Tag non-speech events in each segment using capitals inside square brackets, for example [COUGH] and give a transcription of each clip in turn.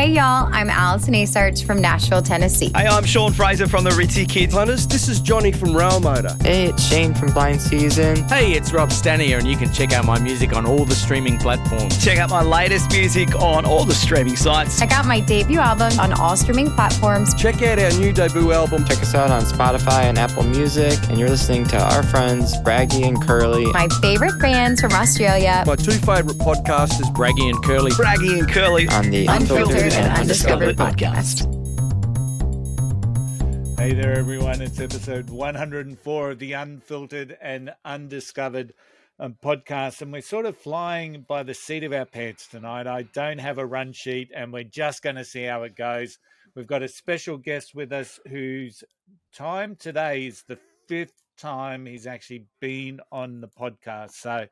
Hey y'all, I'm Allison Asarch from Nashville, Tennessee. Hey, I'm Sean Fraser from the Ritzy Kids. Hunters, this is Johnny from Rail Motor. Hey, it's Shane from Blind Season. Hey, it's Rob Stanier, and you can check out my music on all the streaming platforms. Check out my latest music on all the streaming sites. Check out my debut album on all streaming platforms. Check out our new debut album. Check us out on Spotify and Apple Music. And you're listening to our friends, Braggy and Curly. My favorite bands from Australia. My two favourite podcasters, Braggy and Curly. Braggy and Curly. On the Unfiltered, Unfiltered and Undiscovered podcast. Hey there, everyone. It's episode 104 of the Unfiltered and Undiscovered um, podcast. And we're sort of flying by the seat of our pants tonight. I don't have a run sheet, and we're just going to see how it goes. We've got a special guest with us whose time today is the fifth time he's actually been on the podcast. So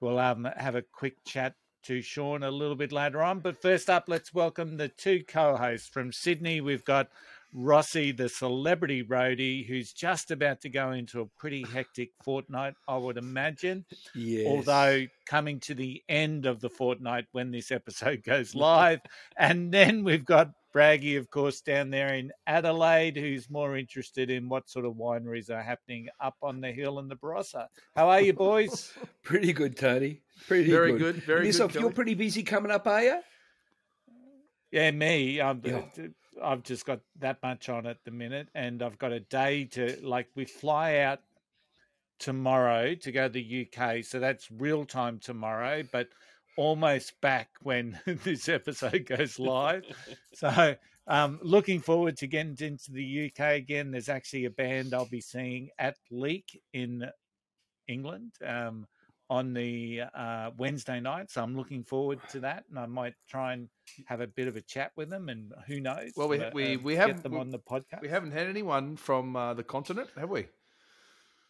we'll um, have a quick chat to Sean a little bit later on. But first up, let's welcome the two co hosts from Sydney. We've got Rossi, the celebrity roadie, who's just about to go into a pretty hectic fortnight, I would imagine. Yes. Although coming to the end of the fortnight when this episode [LAUGHS] goes live. and then we've got Braggy, of course, down there in Adelaide, who's more interested in what sort of wineries are happening up on the hill in the Barossa. How are you, boys? [LAUGHS] Pretty good, Tony. Pretty Very good. good, very And yourself, good, You're pretty busy coming up, are you? Yeah, me. I'm, Yeah. I've just got that much on at the minute, and I've got a day to like. We fly out tomorrow to go to the UK, so that's real time tomorrow, but almost back when [LAUGHS] this episode goes live. [LAUGHS] so, um, looking forward to getting into the UK again. There's actually a band I'll be seeing at Leak in England. Um, on the uh, Wednesday night, so I'm looking forward to that, and I might try and have a bit of a chat with them, and who knows? Well, we- uh, we- uh, we haven't- them we- on the podcast. We haven't had anyone from uh, the continent, have we?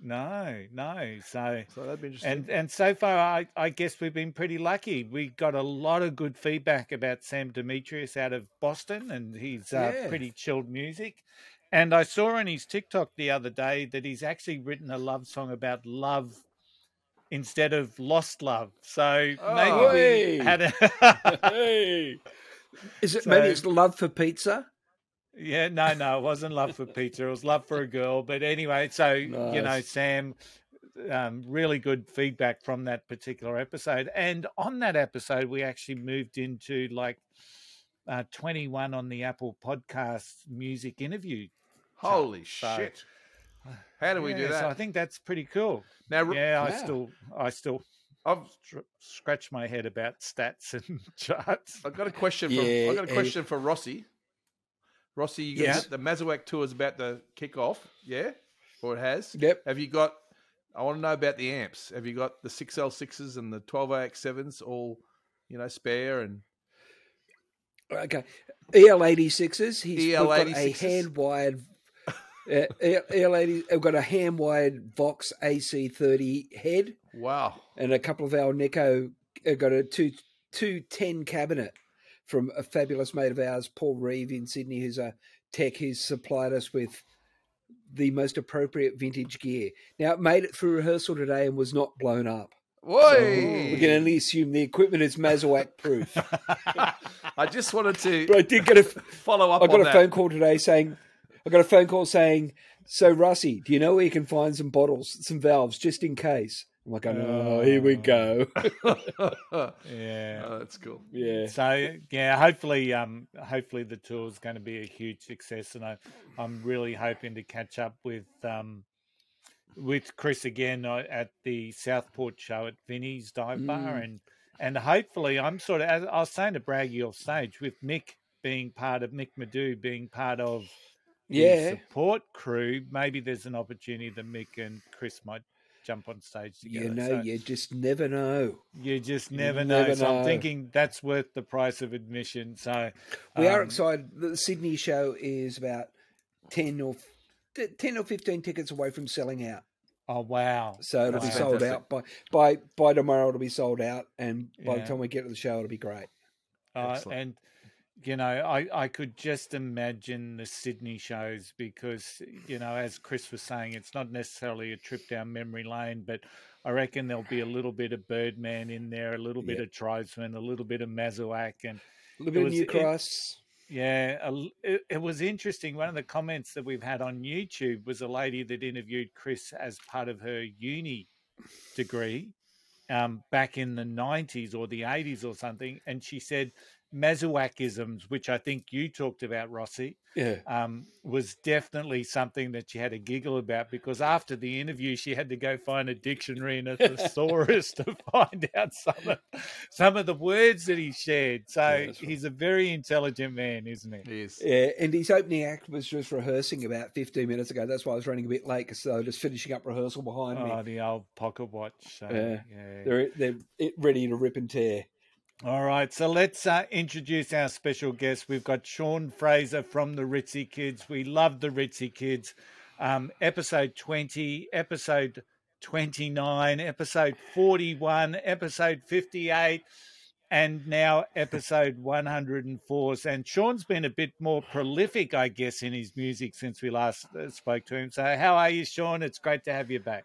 No, no. So So that'd be interesting. and and so far, I, I guess we've been pretty lucky. We got a lot of good feedback about Sam Demetrius out of Boston, and he's uh, Yeah. pretty chilled music. And I saw on his TikTok the other day that he's actually written a love song about love instead of lost love. So Oh. maybe Hey. we had a hey. [LAUGHS] Is it maybe it's love for pizza? Yeah, no, no, it wasn't love for pizza. It was love for a girl. But anyway, so you know, Sam, um, really good feedback from that particular episode. And on that episode, we actually moved into like uh, 21 on the Apple Podcast music interview. Holy So- shit! How do we do that? So I think that's pretty cool. now, r- Yeah, I still, I still I've scratched my head about stats and [LAUGHS] charts. I've got a question. From, Yeah, I've got a eh. question for Rossi. Rossi, you Yes. got the Masuak tour is about to kick off, yeah, or it has. Yep. Have you got? I want to know about the amps. Have you got the six L sixes and the twelve AX sevens all, you know, spare and Okay. EL86s. He's we've got a hand wired. Uh, EL80. I've got a hand wired Vox AC30 head. wow, and a couple of our Neko uh, got a two two ten cabinet from a fabulous mate of ours, Paul Reeve in Sydney, who's a tech who's supplied us with the most appropriate vintage gear. Now it made it through rehearsal today and was not blown up. So we can only assume the equipment is Masuak proof. [LAUGHS] I just wanted to but I did get a follow up I got a that. phone call today saying I got a phone call saying, "So Rossi, do you know where you can find some bottles, some valves, just in case?" I'm like, oh, here we go. [LAUGHS] Yeah. Oh, that's cool. yeah. So yeah, hopefully, um, hopefully the tour is going to be a huge success, and I, I'm really hoping to catch up with um, with Chris again uh, at the Southport show at Vinny's Dive Bar, Mm. and and hopefully I'm sort of as I was saying to Braggy off stage with Mick being part of Mick Medew being part of the Yeah. support crew. Maybe there's an opportunity that Mick and Chris might jump on stage together. You know, So- you just never know. you just You never know. never so I'm thinking that's worth the price of admission. So We are um, excited. The Sydney show is about ten or ten or fifteen tickets away from selling out. Oh wow! So it'll be sold out by by by tomorrow. It'll be sold out, and by Yeah. the time we get to the show, it'll be great. Uh, and you know, I I could just imagine the Sydney shows because you know, as Chris was saying, it's not necessarily a trip down memory lane, but I reckon there'll be a [LAUGHS] little bit of Birdman in there, a little bit Yeah. of Tribesman, a little bit of Masuak, and A little bit of was- New it- Cross. Yeah, a it, it was interesting. One of the comments that we've had on YouTube was a lady that interviewed Chris as part of her uni degree um, back in the 90s or the 80s or something. And she said Masuakisms, which I think you talked about, Rossi, Yeah. um, was definitely something that she had a giggle about because after the interview, she had to go find a dictionary and a thesaurus to [LAUGHS] find out some of, some of the words that he shared. So Yeah, right. he's a very intelligent man, isn't he? He is. Yeah, and his opening act was just rehearsing about 15 minutes ago. That's why I was running a bit late because they were just finishing up rehearsal behind Oh, me. Oh, the old pocket watch. So, Yeah. yeah. They're they're ready to rip and tear. All right, so let's uh, introduce our special guest. We've got Sean Fraser from the Ritzy Kids. We love the Ritzy Kids. Um, episode 20, episode 29, episode 41, episode 58, and now episode 104. And Sean's been a bit more prolific, I guess, in his music since we last uh, spoke to him. So, how are you, Sean? It's great to have you back.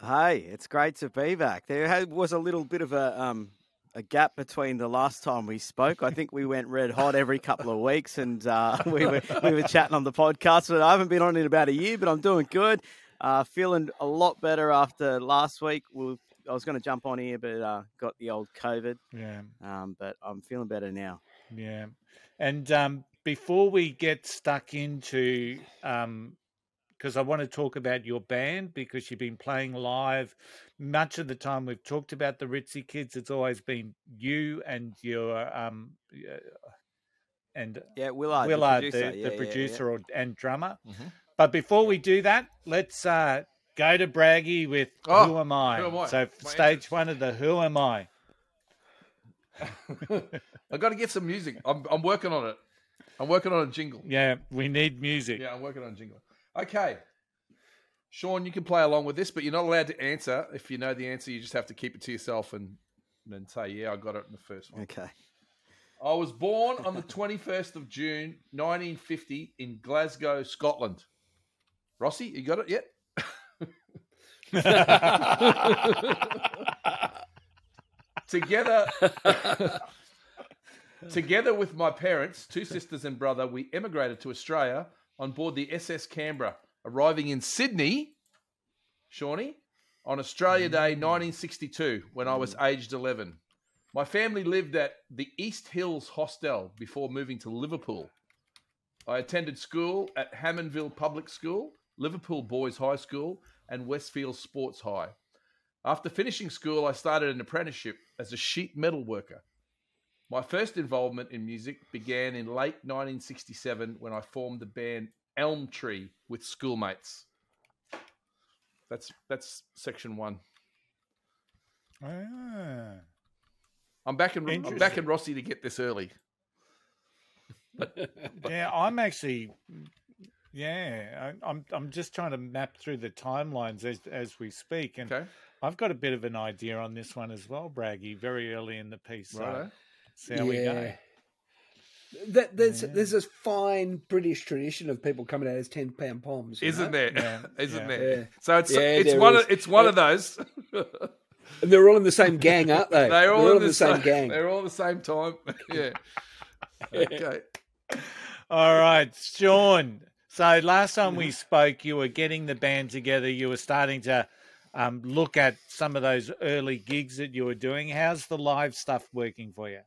Hey, it's great to be back. There was a little bit of a um, a gap between the last time we spoke. I think we went red hot every couple of weeks, and uh, [LAUGHS] we were we were chatting on the podcast. But I haven't been on in about a year, but I'm doing good. Uh, feeling a lot better after last week. we I was going to jump on here, but uh, got the old COVID. Yeah. Um, but I'm feeling better now. Yeah. And um, before we get stuck into, because I want to talk about your band because you've been playing live. Much of the time we've talked about the Ritzy Kids, it's always been you and your um, uh, and Yeah, Willard, Willard, the the, producer. the Yeah, yeah, yeah. producer Or, and drummer. Mhm. But before we do that, let's uh, go to Braggy with Oh, Who Am I? Who Am I? So My stage entrance. one of the Who Am I? [LAUGHS] I've got to get some music. I'm, I'm working on it. I'm working on a jingle. Yeah, we need music. Yeah, I'm working on a jingle. Okay. Sean, you can play along with this, but you're not allowed to answer. If you know the answer, you just have to keep it to yourself and then say, yeah, I got it in the first one. Okay. I was born on the [LAUGHS] 21st of June, 1950, in Glasgow, Scotland. Rossi, you got it yet? [LAUGHS] together, [LAUGHS] together with my parents, two sisters and brother, we emigrated to Australia on board the SS Canberra, arriving in Sydney, Shawnee, on Australia mm. Day 1962 when I was aged 11. My family lived at the East Hills Hostel before moving to Liverpool. I attended school at Hammondville Public School, Liverpool Boys High School, and Westfield Sports High. After finishing school, I started an apprenticeship as a sheet metal worker. My first involvement in music began in late 1967 when I formed the band Elm Tree with schoolmates. That's that's section one. Ah. I'm back in I'm back in Rossi to get this early. [LAUGHS] yeah, I'm actually, yeah, I, I'm I'm just trying to map through the timelines as as we speak, and Okay. I've got a bit of an idea on this one as well, Braggy. Very early in the piece, so Righto. see how we go. Yeah. That, there's Yeah. there's this fine British tradition of people coming out as ten pound poms, Isn't know? there? Yeah, [LAUGHS] Isn't yeah. there? Yeah. So it's Yeah, it's one is. of it's one of those. And [LAUGHS] they're all in the same gang, aren't they? They're all in the, same gang. They're all the same time. [LAUGHS] yeah. Okay. All right, Sean. So last time we spoke, you were getting the band together. You were starting to um, look at some of those early gigs that you were doing. How's the live stuff working for you?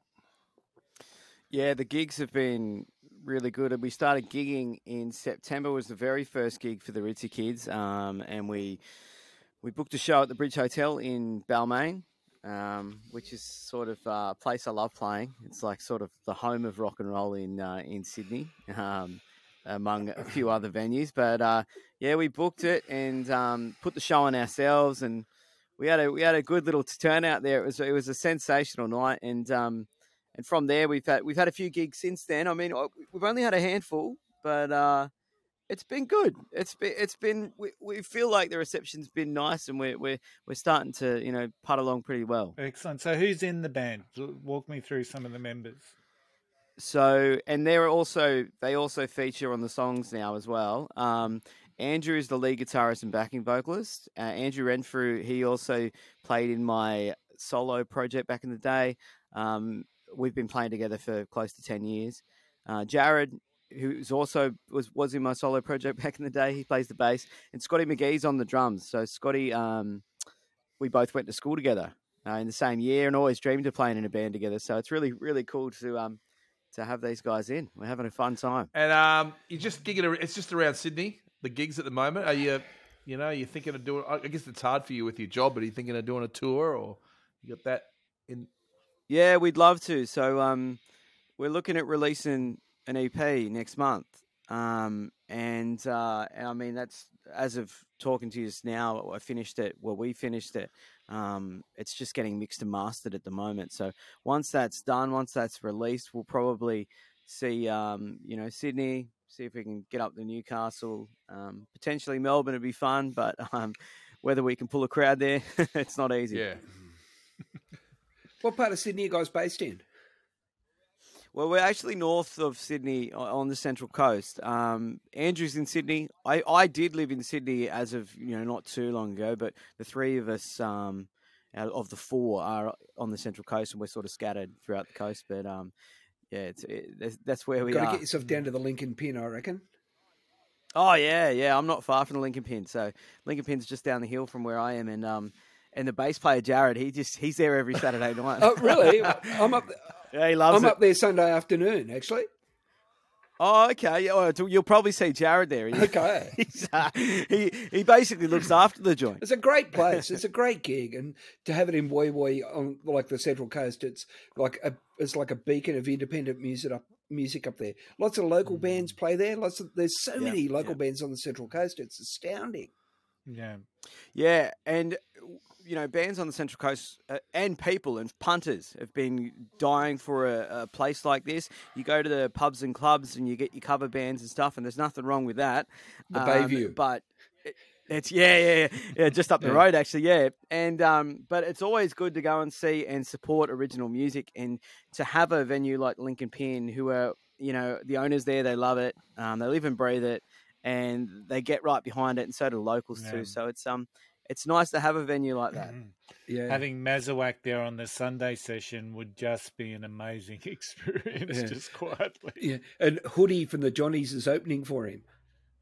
Yeah, the gigs have been really good. We started gigging in September. Was the very first gig for the Ritzy Kids, um, and we we booked a show at the Bridge Hotel in Balmain, um, which is sort of a place I love playing. It's like sort of the home of rock and roll in uh, in Sydney, um, among a few other venues. But uh, yeah, we booked it and um, put the show on ourselves, and we had a we had a good little turnout there. It was it was a sensational night, and um, and from there we've had we've had a few gigs since then. I mean, we've only had a handful, but uh, it's been good. It's been it's been we, we feel like the reception's been nice, and we're we're we're starting to you know putt along pretty well. Excellent. So who's in the band? Walk me through some of the members. So and they're also they also feature on the songs now as well. Um, Andrew is the lead guitarist and backing vocalist. Uh, Andrew Renfrew, he also played in my solo project back in the day. Um, we've been playing together for close to ten years. Uh, Jared, who's also was was in my solo project [LAUGHS] back in the day, he plays the bass, and Scotty McGee's on the drums. So Scotty, um, we both went to school together uh, in the same year, and always dreamed of playing in a band together. So it's really really cool to um to have these guys in. We're having a fun time. And um, you're just gigging. It's just around Sydney. The gigs at the moment. Are you, you know, you thinking of doing? I guess it's hard for you with your job, but are you thinking of doing a tour, or you got that in? Yeah, we'd love to. So um, we're looking at releasing an EP next month. Um, and uh, and I mean that's as of talking to you now. I finished it. Well, we finished it. Um, it's just getting mixed and mastered at the moment. So once that's done, once that's released, we'll probably see um, you know Sydney, see if we can get up to Newcastle, um, potentially Melbourne would be fun, but um, whether we can pull a crowd there, [LAUGHS] it's not easy. Yeah. [LAUGHS] what part of Sydney are you guys based in? Well, we're actually north of Sydney on the central coast. Um, Andrew's in Sydney. I, I did live in Sydney as of you know not too long ago, but the three of us um, out of the four are on the central coast, and we're sort of scattered throughout the coast. But um, yeah, it's it, that's where we Got are. to get yourself down to the Link and Pin, I reckon. Oh yeah, yeah. I'm not far from the Link and Pin, so Link and Pin's just down the hill from where I am, and um, and the bass player Jared, he just he's there every Saturday night. oh really? [LAUGHS] I'm up. Yeah, he loves it. I'm it. up there Sunday afternoon, actually. Oh, okay. You'll probably see Jared there. He- Okay. [LAUGHS] he's, uh, he he basically looks after the joint. It's a great place. It's a great gig, and to have it in Woy Woy on like the Central Coast, it's like a it's like a beacon of independent music up music up there. Lots of local bands play there. Lots of there's so Mm. Yeah, many local yeah. bands on the Central Coast. It's astounding. Yeah. Yeah, and you know, bands on the Central Coast uh, and people and punters have been dying for a, a place like this. You go to the pubs and clubs and you get your cover bands and stuff, and there's nothing wrong with that. The Um, Bayview. but it, it's yeah, yeah, yeah, yeah, just up the Yeah. road actually, yeah. And um, but it's always good to go and see and support original music, and to have a venue like Link and Pin, who are you know the owners there, they love it, um, they live and breathe it, and they get right behind it, and so do locals Yeah. too. So it's um, it's nice to have a venue like that. Yeah. Having Masuak there on the Sunday session would just be an amazing [LAUGHS] experience, Yeah. just quietly. yeah. And Hoodie from the Johnnies is opening for him,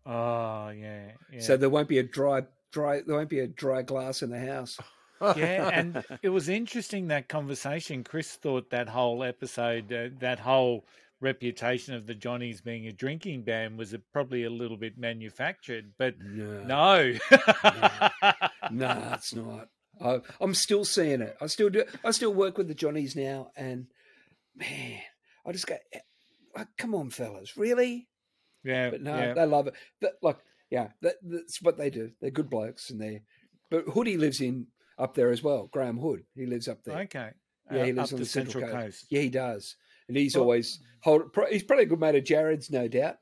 Oh, yeah. yeah. so there won't be a dry dry there won't be a dry glass in the house. [LAUGHS] yeah, [LAUGHS] and it was interesting that conversation. Chris thought that whole episode, uh, that whole reputation of the Johnnies being a drinking band was a, probably a little bit manufactured, but No, no. no, [LAUGHS] it's not. I, I'm still seeing it. I still do. I still work with the Johnnies now, and man, I just go, eh, like, come on, fellas, really? yeah, But no, yeah. they love it. That, like, yeah, that, that's what they do. They're good blokes, and they. But Hoodie lives in up there as well. Graham Hood, he lives up there. okay. Yeah, he Uh, lives up on the the Central, Central Coast. Coast. Yeah, he does, and he's Well- always hold. He's probably a good mate of Jared's, no doubt.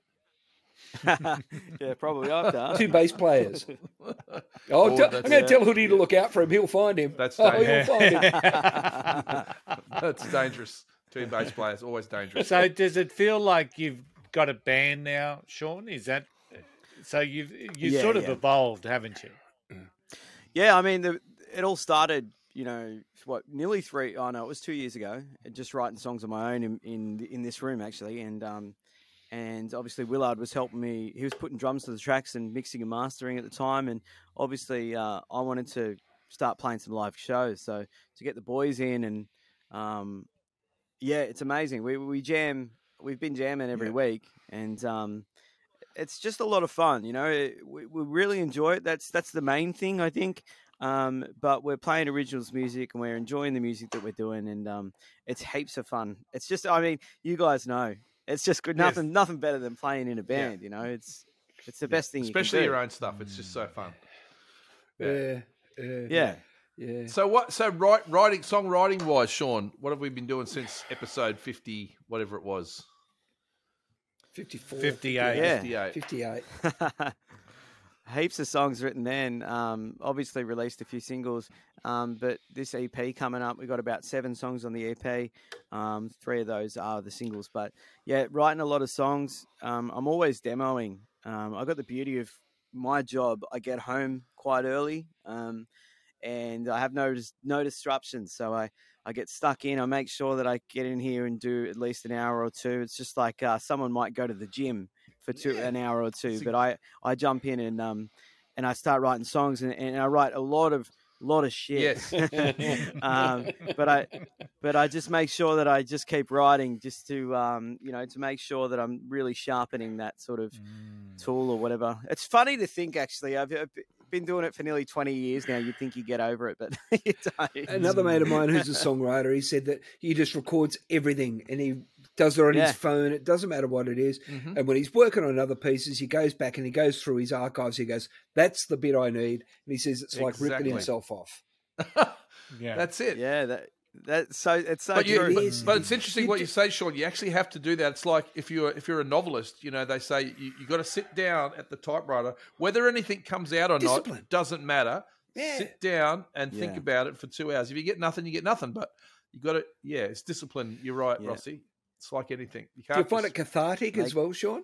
[LAUGHS] yeah, probably after. Two bass players. [LAUGHS] Oh, Oh, tell- I'm going to tell Hoodie to look out for him. He'll find him. That's oh, [LAUGHS] he'll dangerous. find him. That's dangerous. Two bass players, always dangerous. So does it feel like you've got a band now, Sean? Is that so? You've you Yeah, sort of yeah. evolved, haven't you? Yeah, I mean, the, it all started, you know, what nearly three. Oh no, it was two years ago. Just writing songs on my own in in, in this room actually, and um, and obviously Willard was helping me. He was putting drums to the tracks and mixing and mastering at the time, and obviously uh, I wanted to start playing some live shows. So to get the boys in and um, yeah, it's amazing. We we jam. We've been jamming every Yeah. week, and um, it's just a lot of fun. You know, we, we really enjoy it. That's that's the main thing, I think. Um, but we're playing originals music and we're enjoying the music that we're doing, and um, it's heaps of fun. It's just, I mean, you guys know, it's just good. Yes. Nothing, nothing better than playing in a band. You know, it's it's the best thing. you can especially do. your own stuff. It's just so fun. Yeah, yeah, Yeah. yeah. So what? So write, writing, songwriting wise, Sean, what have we been doing since episode fifty, whatever it was? 54, 58. Yeah. 58. 58. [LAUGHS] Heaps of songs written then. Um, obviously released a few singles, um, but this EP coming up, we got about seven songs on the EP. Um, three of those are the singles, but yeah, writing a lot of songs. Um, I'm always demoing. Um, I got the beauty of my job. I get home quite early, um, and I have no no disruptions. So I I get stuck in. I make sure that I get in here and do at least an hour or two. It's just like uh, someone might go to the gym for two an hour or two, So- but I I jump in and um and I start writing songs and, and I write a lot of lot of shit. Yes. [LAUGHS] um, but I [LAUGHS] but I just make sure that I just keep writing just to um you know to make sure that I'm really sharpening that sort of tool or whatever. It's funny to think actually. I've, I've been doing it for nearly 20 years now. You'd think you get over it, but [LAUGHS] you don't. Another mate of mine who's a songwriter, he said that he just records everything and he does it on Yeah. his phone. It doesn't matter what it is. Mhm. And when he's working on other pieces, he goes back and he goes through his archives. He goes, "That's the bit I need," and he says it's like ripping himself off. [LAUGHS] Yeah. That's it. Yeah, that that's so it's so But, you, true. but, but it's interesting You what do- you say, Sean. You actually have to do that. It's like if you're if you're a novelist, you know, they say you, you got to sit down at the typewriter. Whether anything comes out or Discipline. not doesn't matter. Yeah. Sit down and think about it for two hours. If you get nothing, you get nothing. But you got to, yeah, it's discipline. You're right, Yeah. Rossi. It's like anything. You you find just- it cathartic as well, Sean?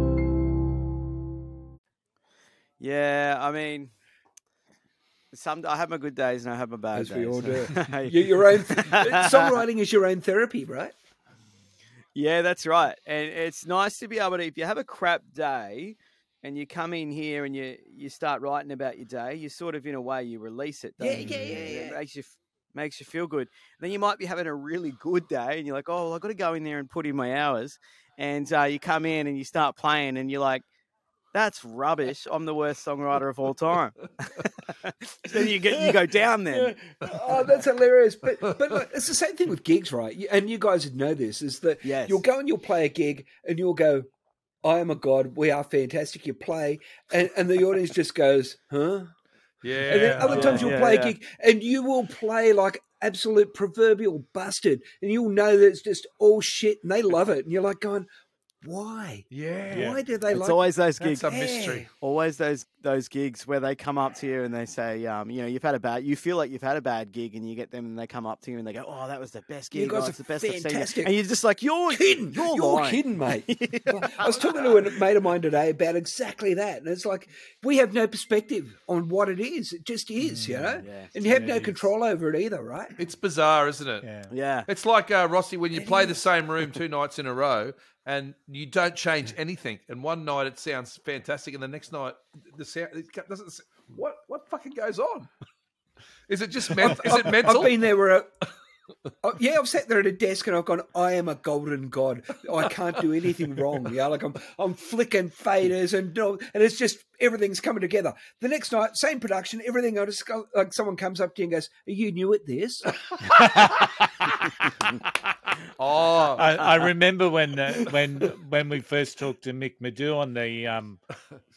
Yeah, I mean, some I have my good days and I have my bad As days. we all do. [LAUGHS] You- your own songwriting is your own therapy, right? Yeah, that's right. And it's nice to be able to, if you have a crap day and you come in here and you you start writing about your day, you sort of in a way you release it. Yeah, don't yeah, yeah, It makes you makes you feel good. then you might be having a really good day and you're like, oh, well, I've got to go in there and put in my hours. And uh, you come in and you start playing and you're like, that's rubbish. I'm the worst songwriter of all time. [LAUGHS] then you get you go down [LAUGHS] then. oh, that's hilarious. But but like, it's the same thing with gigs, right? And you guys would know this is that Yes. you'll go and you'll play a gig and you'll go, I am a god, we are fantastic. You play, and, and the audience just goes, huh? yeah. And then other yeah, times you'll yeah, play yeah. a gig and you will play like absolute proverbial bastard, and you'll know that it's just all shit, and they love it, and you're like going, why? yeah. Why do they It's like? always those That's gigs. a mystery. always those those gigs where they come up to you and they say, um, you know, you've had a bad, you feel like you've had a bad gig, and you get them and they come up to you and they go, oh, that was the best gig. You gig, guys oh, are it's the best I've seen, fantastic. and you're just like, you're kidding. you're, You're, lying. kidding, mate. [LAUGHS] I was talking to a mate of mine today about exactly that. And it's like, we have no perspective on what it is. It just is, you know? yeah. and you have no control over it either, right? It's bizarre, isn't it? Yeah. Yeah, It's like uh, Rossi when you play the same room two nights in a row and you don't change anything. And one night it sounds fantastic, and the next night the sound it doesn't. What what fucking goes on? Is it just mental? Is it mental? I've been there where a, Oh, yeah, I've sat there at a desk and I've gone, I am a golden god. I can't do anything wrong. Yeah, like I'm, I'm flicking faders and oh, and it's just everything's coming together. The next night, same production, everything. I just go, like someone comes up to you and goes, "Are you new at this?" [LAUGHS] [LAUGHS] oh, I, I remember when uh, when when we first talked to Mick Medew on the um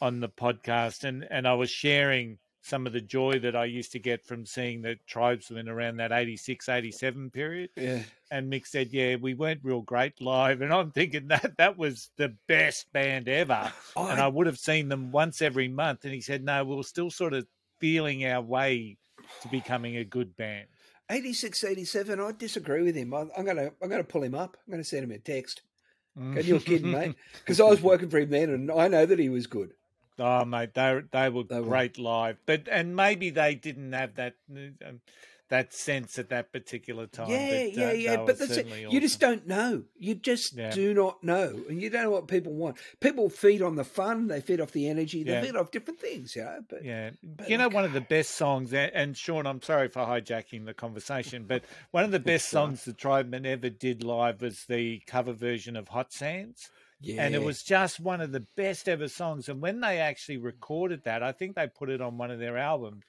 on the podcast, and and I was sharing some of the joy that I used to get from seeing the tribesmen around that 86, 87 period. Yeah. And Mick said, Yeah, we weren't real great live. And I'm thinking that that was the best band ever. Oh, and I would have seen them once every month. And he said, No, we we're still sort of feeling our way to becoming a good band. 86, 87, I disagree with him. I, I'm gonna I'm gonna pull him up. I'm gonna send him a text. And you're kidding, mate. Because I was [LAUGHS] working for him then and I know that he was good. Oh, mate, they they were they great were. live, but and maybe they didn't have that um, that sense at that particular time. Yeah, but, yeah, uh, yeah. But that's it. You just don't know. You just Yeah. do not know, and you don't know what people want. People feed on the fun. They feed off the energy. They Yeah. feed off different things. Yeah, but Yeah, but you know, one of the best songs, and Sean, I'm sorry for hijacking the conversation, but one of the [LAUGHS] best songs the Tribesmen ever did live was the cover version of Hot Sands. Yeah. And it was just one of the best ever songs. And when they actually recorded that, I think they put it on one of their albums,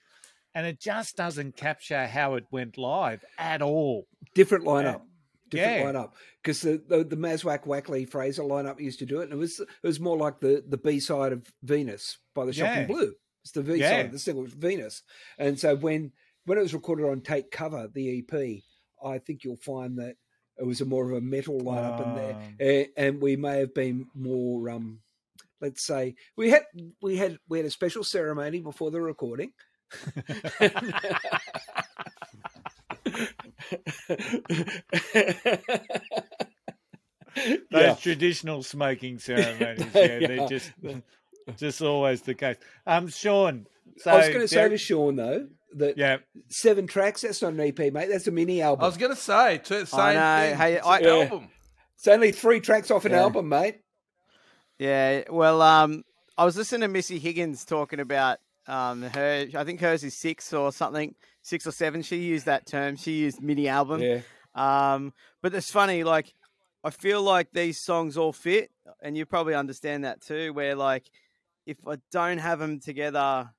and it just doesn't capture how it went live at all. different lineup. Different Yeah. lineup because the, the the Masuak Wackley Fraser lineup used to do it, and it was it was more like the the B side of Venus by the Shocking Yeah. Blue. It's the V Yeah. side of the single Venus, and so when when it was recorded on Take Cover, the EP, I think you'll find that it was a more of a metal lineup in there, and, and we may have been more um, let's say we had we had we had a special ceremony before the recording. [LAUGHS] Those Yeah. traditional smoking [LAUGHS] ceremonies, They yeah, they're are. just [LAUGHS] just always the case. Um, Sean, so I was going to say to Sean though that yeah, seven tracks. That's not an EP, mate. That's a mini album. I was going to say, t- same I know. thing. Hey, It's I- Yeah. album. It's only three tracks off an Yeah. album, mate. Yeah, well, um, I was listening to Missy Higgins talking about um, her. I think hers is six or something, six or seven. She used that term. She used mini album. Yeah. Um, but it's funny, like I feel like these songs all fit, and you probably understand that too. Where like, if I don't have them together,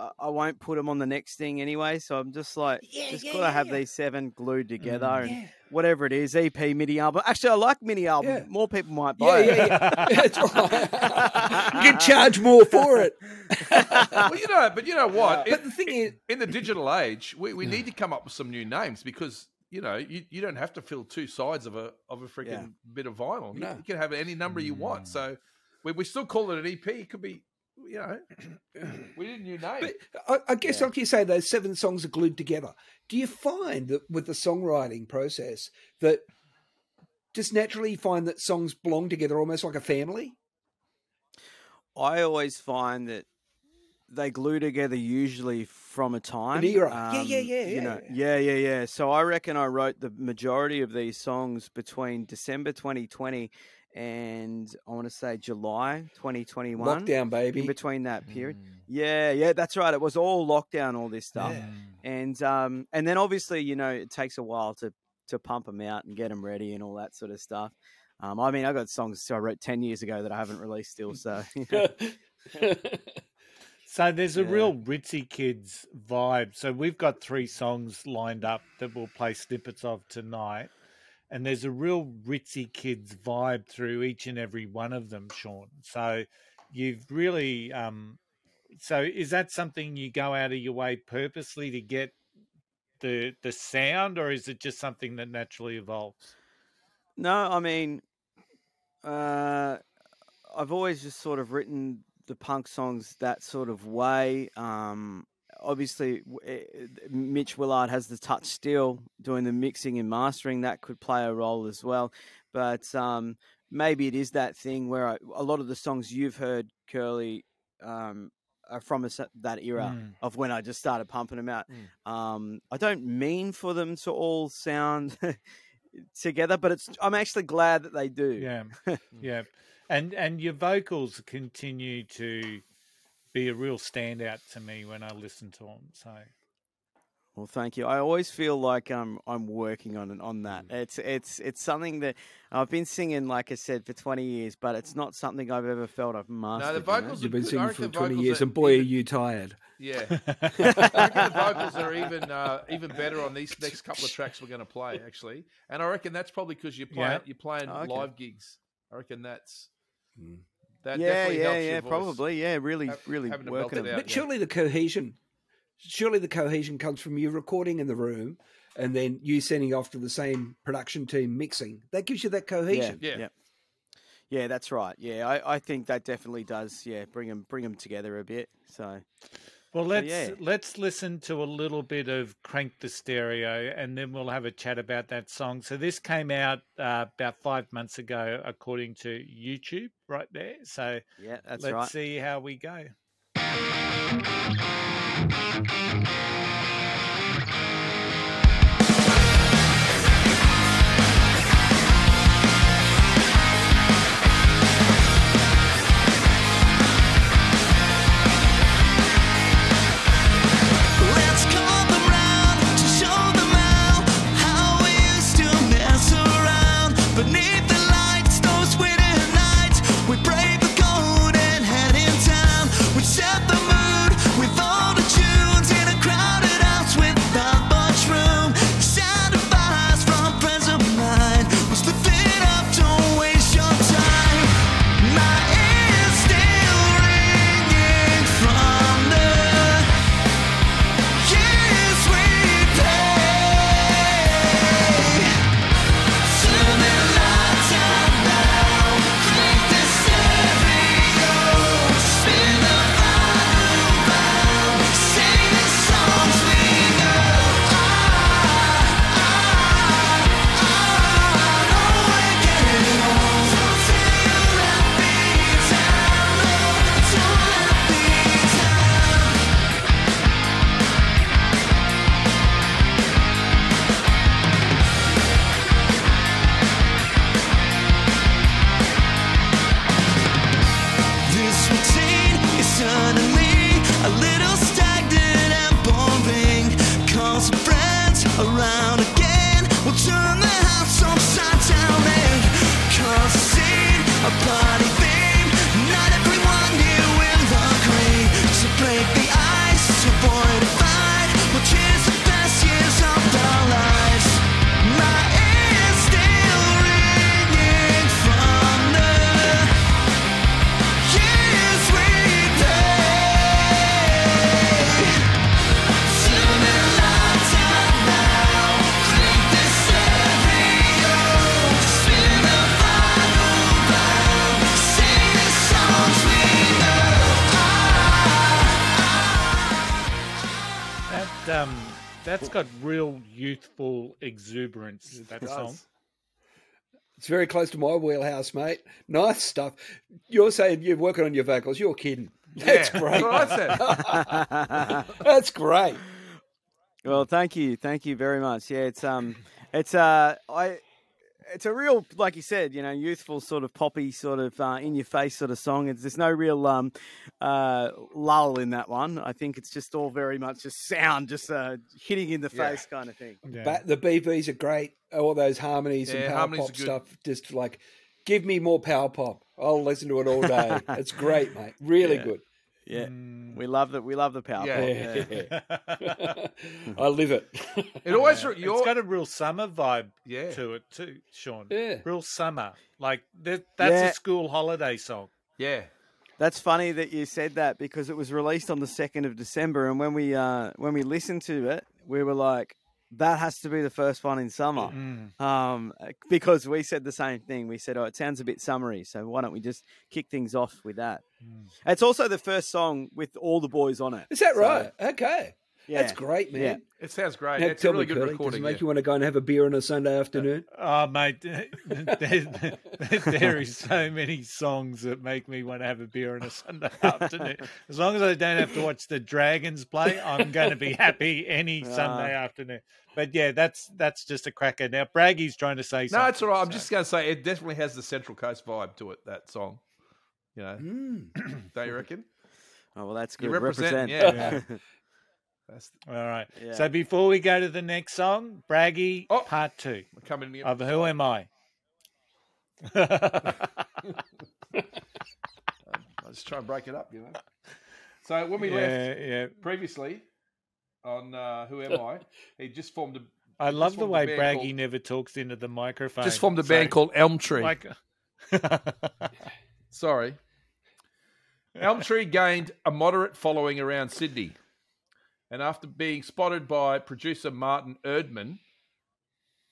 I, I won't put them on the next thing anyway. So I'm just like, Yeah, just yeah, gotta yeah, have yeah. these seven glued together, Mm. and Yeah. whatever it is, EP, mini album. Actually, I like mini album. Yeah. More people might Yeah, buy it. yeah, yeah. [LAUGHS] [LAUGHS] That's right. you can charge more for it. [LAUGHS] well, you know, but you know what? But In- the thing is, in the digital age, we, we need to come up with some new names because you know you, you don't have to fill two sides of a of a freaking Yeah. bit of vinyl. You, No. you can have any number you want. So we, we still call it an EP. It could be, you know, [CLEARS THROAT] we need a new name. but I, I guess, like you say, those seven songs are glued together. Do you find that with the songwriting process that just naturally find that songs belong together almost like a family? I always find that they glue together usually from a time, era. Yeah, yeah, um, yeah, You know, yeah, yeah, yeah. So I reckon I wrote the majority of these songs between December 2020 and I want to say July 2021. Lockdown, baby. In between that period, yeah, yeah, that's right. It was all lockdown, all this stuff, and um, and then obviously, you know, it takes a while to to pump them out and get them ready and all that sort of stuff. Um, I mean, I got songs I wrote ten years ago that I haven't released still, so you know. [LAUGHS] So there's a Yeah. real Ritzy Kids vibe. So we've got three songs lined up that we'll play snippets of tonight. And there's a real Ritzy Kids vibe through each and every one of them, Sean. So you've really um so is that something you go out of your way purposely to get the the sound or is it just something that naturally evolves? No, I mean, uh, I've always just sort of written the punk songs that sort of way. Um, obviously, eh, Mitch Willard has the touch still doing the mixing and mastering. That could play a role as well. But um, maybe it is that thing where I, a lot of the songs you've heard, Curly, um, are from a, that era Mm. of when I just started pumping them out. Um, I don't mean for them to all sound [LAUGHS] together, but it's I'm actually glad that they do. Yeah. [LAUGHS] yeah. And and your vocals continue to be a real standout to me when I listen to them. So Well, thank you. I always feel like I'm I'm working on on that. Mm. It's it's it's something that I've been singing, like I said, for 20 years, but it's not something I've ever felt I've mastered. you know? vocals You've been good. I singing reckon for the 20 vocals years, are and boy, even- are you tired. Yeah, [LAUGHS] I reckon the vocals are even uh, even better on these next couple of tracks we're going to play, actually. And I reckon that's probably because you're playing Yeah. you're playing Okay. live gigs. I reckon that's that yeah, definitely yeah, helps yeah, your voice. probably, yeah, really, Have- really having working it out. it. But surely the cohesion, surely the cohesion comes from you recording in the room and then you sending off to the same production team mixing. That gives you that cohesion. Yeah. yeah. Yeah, that's right. Yeah, I, I think that definitely does. Yeah, bring them bring them together a bit. So Well, let's yeah. let's listen to a little bit of "Crank the Stereo," and then we'll have a chat about that song. So this came out uh, about five months ago, according to YouTube, right there. So yeah, that's let's right. see how we go. Exuberance. That song. It's very close to my wheelhouse, mate. Nice stuff. You're saying you're working on your vocals. You're kidding. That's Yeah, great. that's what [LAUGHS] That's great. Well, thank you, thank you very much. Yeah, it's um, it's uh, I, it's a real, like you said, you know, youthful sort of poppy, sort of uh, in your face sort of song. It's, there's no real um, uh, lull in that one. I think it's just all very much just sound, just uh, hitting in the Yeah. face kind of thing. But the BVs are great. All those harmonies Yeah, and power harmonies pop stuff. Just like, give me more power pop. I'll listen to it all day. [LAUGHS] it's great, mate. Really Yeah. good. Yeah, we love that. We love the power. Yeah. pop. Yeah. [LAUGHS] I live it. It always [LAUGHS] Yeah. it's got a real summer vibe to it too, Sean. Yeah. real summer. Like that, that's Yeah. a school holiday song. Yeah. That's funny that you said that because it was released on the second of December, and when we uh, when we listened to it, we were like, "That has to be the first one in summer," Mm. um, because we said the same thing. We said, "Oh, it sounds a bit summery, so why don't we just kick things off with that?" Mm. It's also the first song with all the boys on it. Is that So, right? Okay. That's great, man. Yeah. It sounds great. Now, it's a really me, good Curly, does recording. it make yeah. you want to go and have a beer on a Sunday afternoon? Oh, mate, [LAUGHS] there, there is so many songs that make me want to have a beer on a Sunday [LAUGHS] afternoon. As long as I don't have to watch the Dragons play, I'm going to be happy any [LAUGHS] Sunday afternoon. But yeah, that's that's just a cracker. Now, Braggy's trying to say No, something. it's all right. I'm just going to say it definitely has the Central Coast vibe to it. That song, you know, Mm. [CLEARS THROAT] don't you reckon? Oh well, that's You good. represent, Represent. yeah. That's All right. Yeah. So before we go to the next song, Braggy, Oh. part two coming in. of Who Am I? [LAUGHS] Let's try and break it up, you know. So when we yeah, left yeah. previously on uh, Who Am I, he just formed a. I love the way Braggy called- never talks into the microphone. Just formed a So, band called Elm Tree. Like, [LAUGHS] Sorry. Elm Tree gained a moderate following around Sydney. And after being spotted by producer Martin Erdman,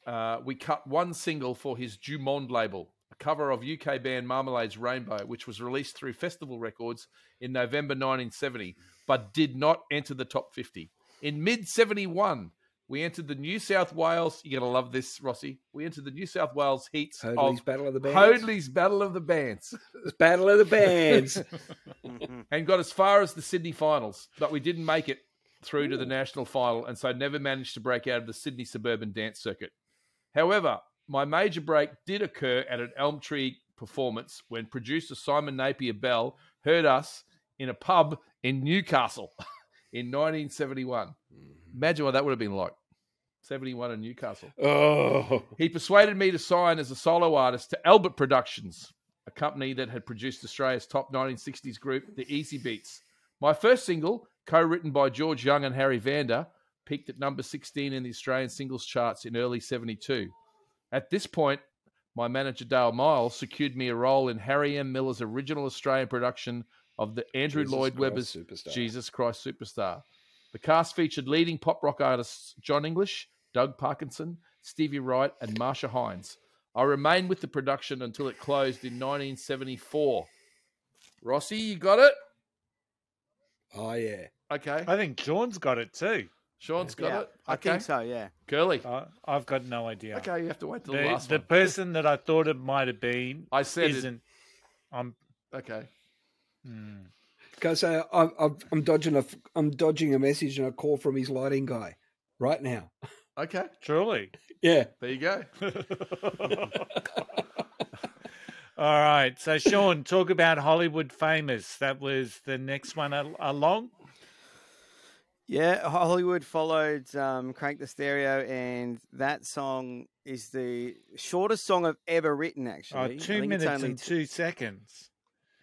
uh, we cut one single for his Dumond label, a cover of UK band Marmalade's Rainbow, which was released through Festival Records in November 1970, but did not enter the top 50. In mid 71, we entered the New South Wales. You're going to love this, Rossi. We entered the New South Wales heats Hoadley's of Battle of the Bands. Hoadley's Battle of the Bands. Battle of the Bands. [LAUGHS] [LAUGHS] and got as far as the Sydney finals, but we didn't make it through to the national final, and so never managed to break out of the Sydney suburban dance circuit. However, my major break did occur at an Elm Tree performance when producer Simon Napier Bell heard us in a pub in Newcastle [LAUGHS] in 1971. Mm-hmm. Imagine what that would have been like. 71 in Newcastle. oh, He persuaded me to sign as a solo artist to Albert Productions, a company that had produced Australia's top 1960s group, the Easybeats. My first single, co written by George Young and Harry Vanda, peaked at number 16 in the Australian singles charts in early 72. At this point, my manager Dale Miles secured me a role in Harry M. Miller's original Australian production of the Andrew Jesus Lloyd Christ Webber's Superstar. Jesus Christ Superstar. The cast featured leading pop rock artists Jon English, Doug Parkinson, Stevie Wright, and Marcia Hines. I remained with the production until it closed in 1974. Rossi, you got it? oh yeah. Okay. I think Sean's got it too. Sean's got yeah, it? I Okay. think so. Yeah. Curly. I, I've got no idea. Okay, you have to wait till the, The, last the one. person that I thought it might have been I said it. isn't. I'm. Okay. hmm. Because uh, I'm, I'm, I'm dodging a, I'm dodging a message and a call from his lighting guy right now. Okay. Truly. Yeah. There you go. [LAUGHS] All right. So, Sean, talk about Hollywood famous. That was the next one al- along. Yeah, Hollywood followed um, Crank the Stereo, and that song is the shortest song I've ever written, actually. Oh, I two minutes only and two- two seconds.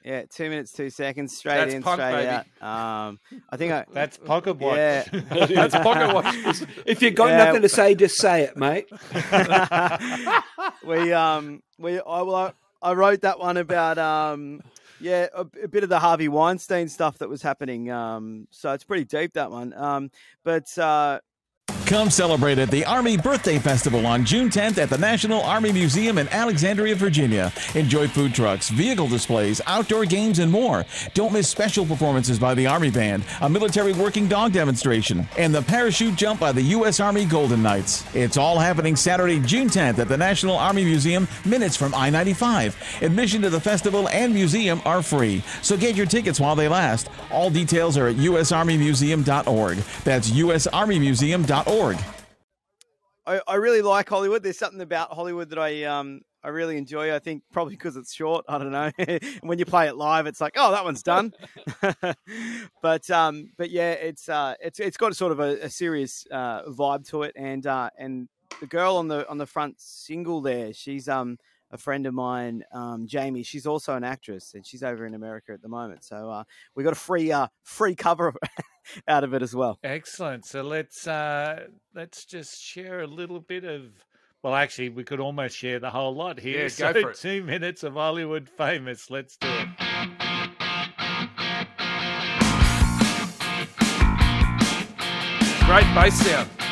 Yeah, two minutes, two seconds, straight That's in, punk, straight baby. out. Um, I think I. [LAUGHS] That's pocket watch. Yeah. [LAUGHS] That's pocket watch. If you've got Yeah. nothing to say, just say it, mate. [LAUGHS] we um we I well I, I wrote that one about um yeah a, a bit of the Harvey Weinstein stuff that was happening um so it's pretty deep that one. Um but uh Come celebrate at the Army Birthday Festival on June 10th at the National Army Museum in Alexandria, Virginia. Enjoy food trucks, vehicle displays, outdoor games, and more. Don't miss special performances by the Army Band, a military working dog demonstration, and the parachute jump by the U.S. Army Golden Knights. It's all happening Saturday, June 10th at the National Army Museum, minutes from I 95. Admission to the festival and museum are free, so get your tickets while they last. All details are at usarmymuseum.org. That's usarmymuseum.org. I, I really like Hollywood. There's something about Hollywood that I um I really enjoy I think probably because it's short I don't know. [LAUGHS] When you play it live it's like oh that one's done. [LAUGHS] But um but yeah it's uh it's it's got sort of a, a serious uh vibe to it and uh and the girl on the on the front single there she's um a friend of mine, um, Jamie. She's also an actress, and she's over in America at the moment. So uh, we got a free uh, free cover [LAUGHS] out of it as well. Excellent. So let's uh, let's just share a little bit of. Well, actually, we could almost share the whole lot here. Yeah, go so for it. two minutes of Hollywood famous. Let's do it. Great bass sound.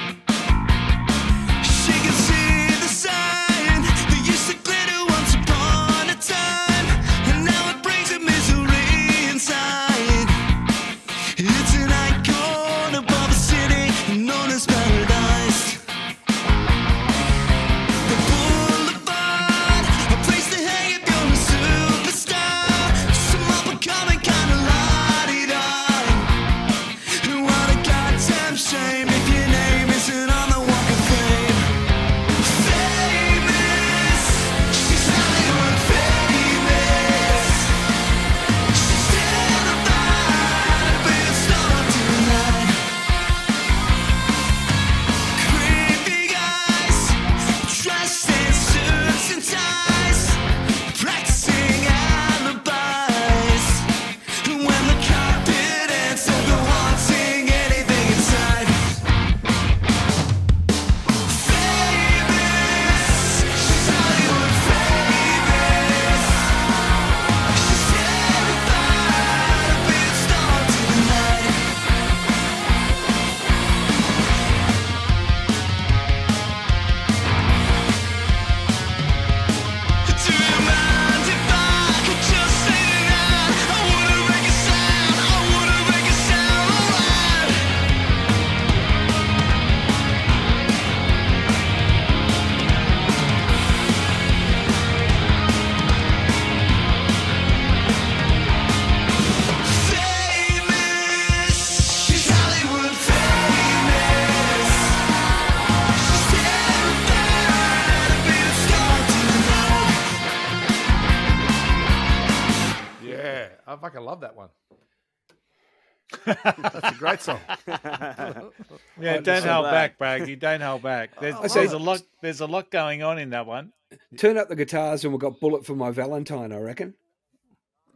That's a great song. Yeah, don't so hold back, Braggy. Don't hold back. There's, I say- there's a lot. There's a lot going on in that one. Turn up the guitars and we've got Bullet for My Valentine, I reckon.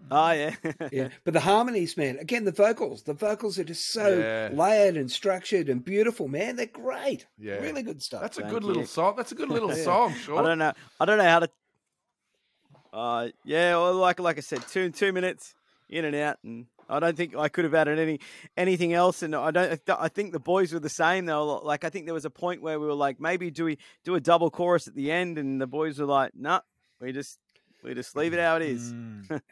Oh yeah, [LAUGHS] yeah. But the harmonies, man, again, the vocals, the vocals are just so Yeah. layered and structured and beautiful, man. They're great. Yeah. Really good stuff. That's a Thank good little song. That's a good little [LAUGHS] Yeah. song, Sure. I don't know. I don't know how to. Uh, yeah, well, like like I said, two two minutes in and out, and I don't think I could have added any anything else. And I don't. I think the boys were the same. though. like, I think there was a point where we were like, maybe do we do a double chorus at the end, and the boys were like, nah, we just we just leave it how it is. Mm. [LAUGHS]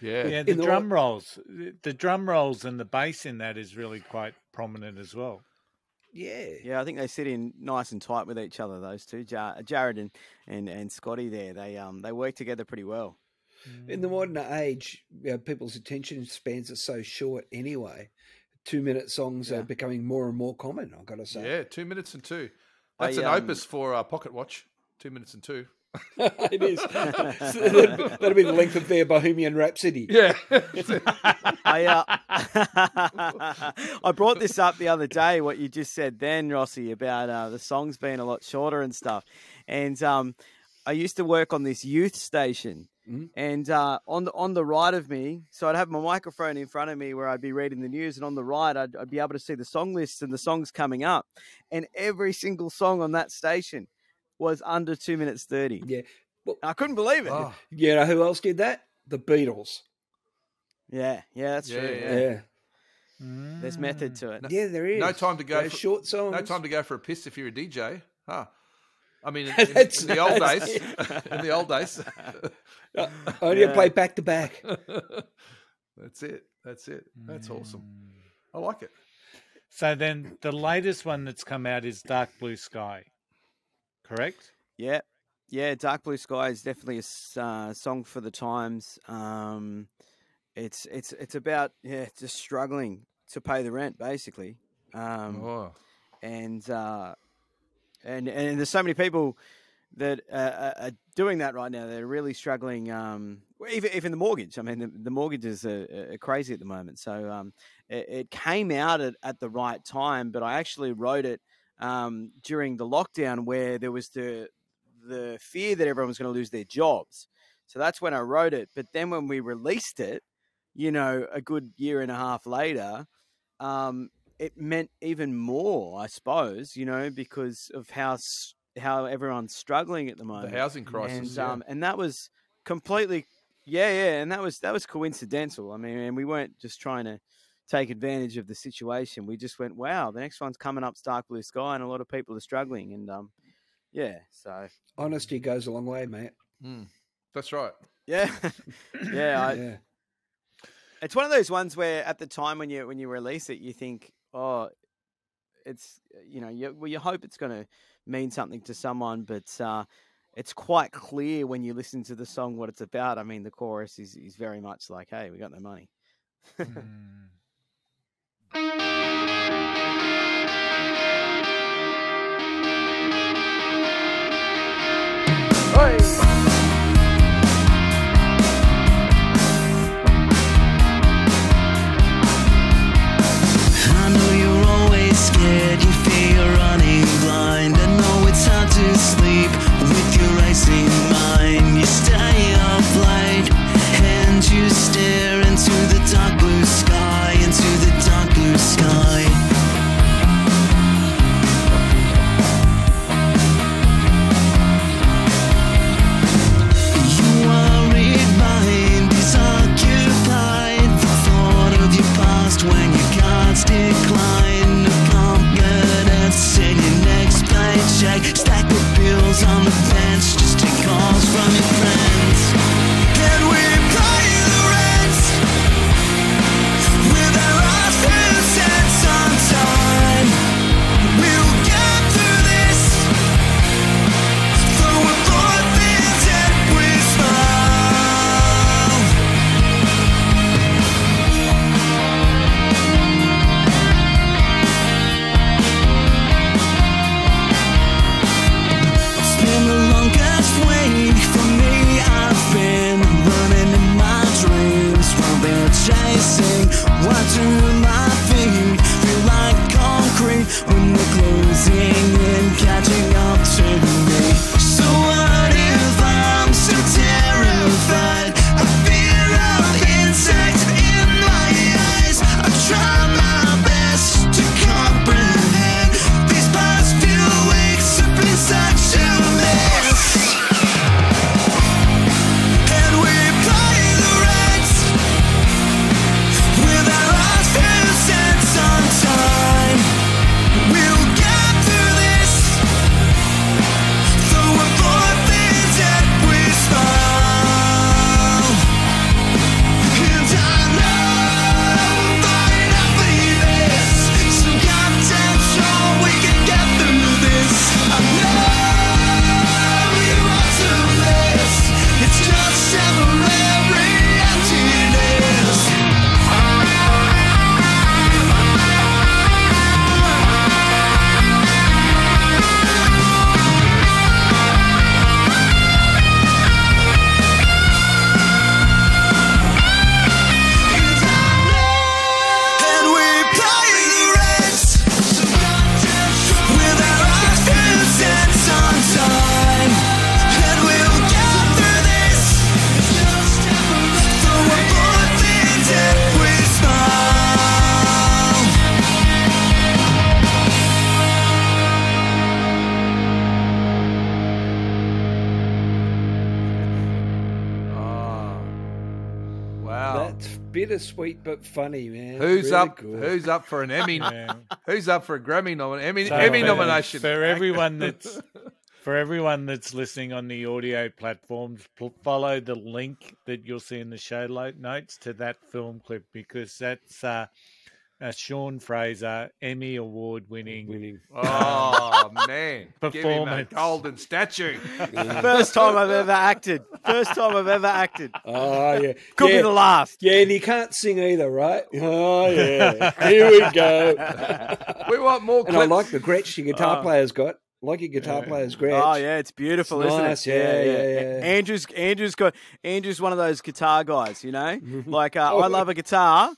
Yeah. Yeah, the In the- drum rolls, the- the drum rolls and the bass in that is really quite prominent as well. Yeah. Yeah, I think they sit in nice and tight with each other. Those two, Jar- Jared and, and and Scotty. There, they um they work together pretty well. In the modern age, you know, people's attention spans are so short anyway. Two minute songs Yeah. are becoming more and more common, I've got to say. Yeah, two minutes and two. I, That's an um, opus for uh, Pocket Watch. Two minutes and two. [LAUGHS] [LAUGHS] it is. That'll, that'll be the length of their Bohemian Rhapsody. Yeah. [LAUGHS] I uh, I brought this up the other day. What you just said then, Rossi, about uh, the songs being a lot shorter and stuff. And um, I used to work on this youth station, Mhm. and uh, on the on the right of me, so I'd have my microphone in front of me where I'd be reading the news, and on the right, I'd, I'd be able to see the song lists and the songs coming up. And every single song on that station was under two minutes thirty. Yeah. Well, I couldn't believe it. Oh, You know who else did that? The Beatles. Yeah, yeah, that's Yeah, true. yeah. Yeah. Yeah. There's method to it. Yeah, there is. no time to go. Those For, short songs. no time to go for a piss if you're a DJ. Huh. I mean, in, [LAUGHS] in, in the old days, in the old days, [LAUGHS] [LAUGHS] Uh, Only Yeah. play back to back. that's it. That's it. That's awesome. I like it. So then the latest one that's come out is Dark Blue Sky, correct? Yeah, yeah. Dark Blue Sky is definitely a uh, song for the times. Um, it's it's it's about yeah, just struggling to pay the rent basically, um, Oh, and uh, and and there's so many people that uh, are- are doing that right now. They're really struggling. Um, even even the mortgage. I mean, the, the mortgages are, are crazy at the moment. So um, it, it came out at, at the right time, but I actually wrote it um, during the lockdown where there was the the fear that everyone was going to lose their jobs. So that's when I wrote it. But then when we released it, you know, a good year and a half later, um, it meant even more, I suppose, you know, because of how how everyone's struggling at the moment, the housing crisis. and yeah. um, and that was completely, yeah, yeah, and that was that was coincidental. I mean, and we weren't just trying to take advantage of the situation. We just went, wow, the next one's coming up, Dark Blue Sky, and a lot of people are struggling, and um, yeah, so Honesty goes a long way, mate. Mm, that's right. yeah, [LAUGHS] yeah, I, yeah. it's one of those ones where at the time when you when you release it, you think, oh, it's you know, you, well, you hope it's going to mean something to someone, but uh, it's quite clear when you listen to the song what it's about. I mean, the chorus is is very much like, hey, we got no money. I scared, you you're running blind. I know it's hard to sleep with your racing mind. You stay dance bittersweet but funny, man. Who's Really up? good. Who's up for an [LAUGHS] Emmy? Yeah. Who's up for a Grammy nomination? Emmy, So Emmy for- nomination for everyone that's for everyone that's listening on the audio platforms. pl- Follow the link that you'll see in the show notes to that film clip because that's uh, uh, Sean Fraser Emmy award winning. Winning. Oh man! Give him a Performance. golden statue. First time I've ever acted. First time I've ever acted. Oh yeah, Could be the last. Yeah, and he can't sing either, right? Oh yeah, here we go. we want more And I like the Gretsch your guitar Oh. player's got. Like your guitar player's Gretsch. Oh yeah, it's beautiful, It's isn't nice, it? yeah, yeah, yeah. Andrew's Andrew's got Andrew's one of those guitar guys, you know. Like uh, Oh, I love a guitar.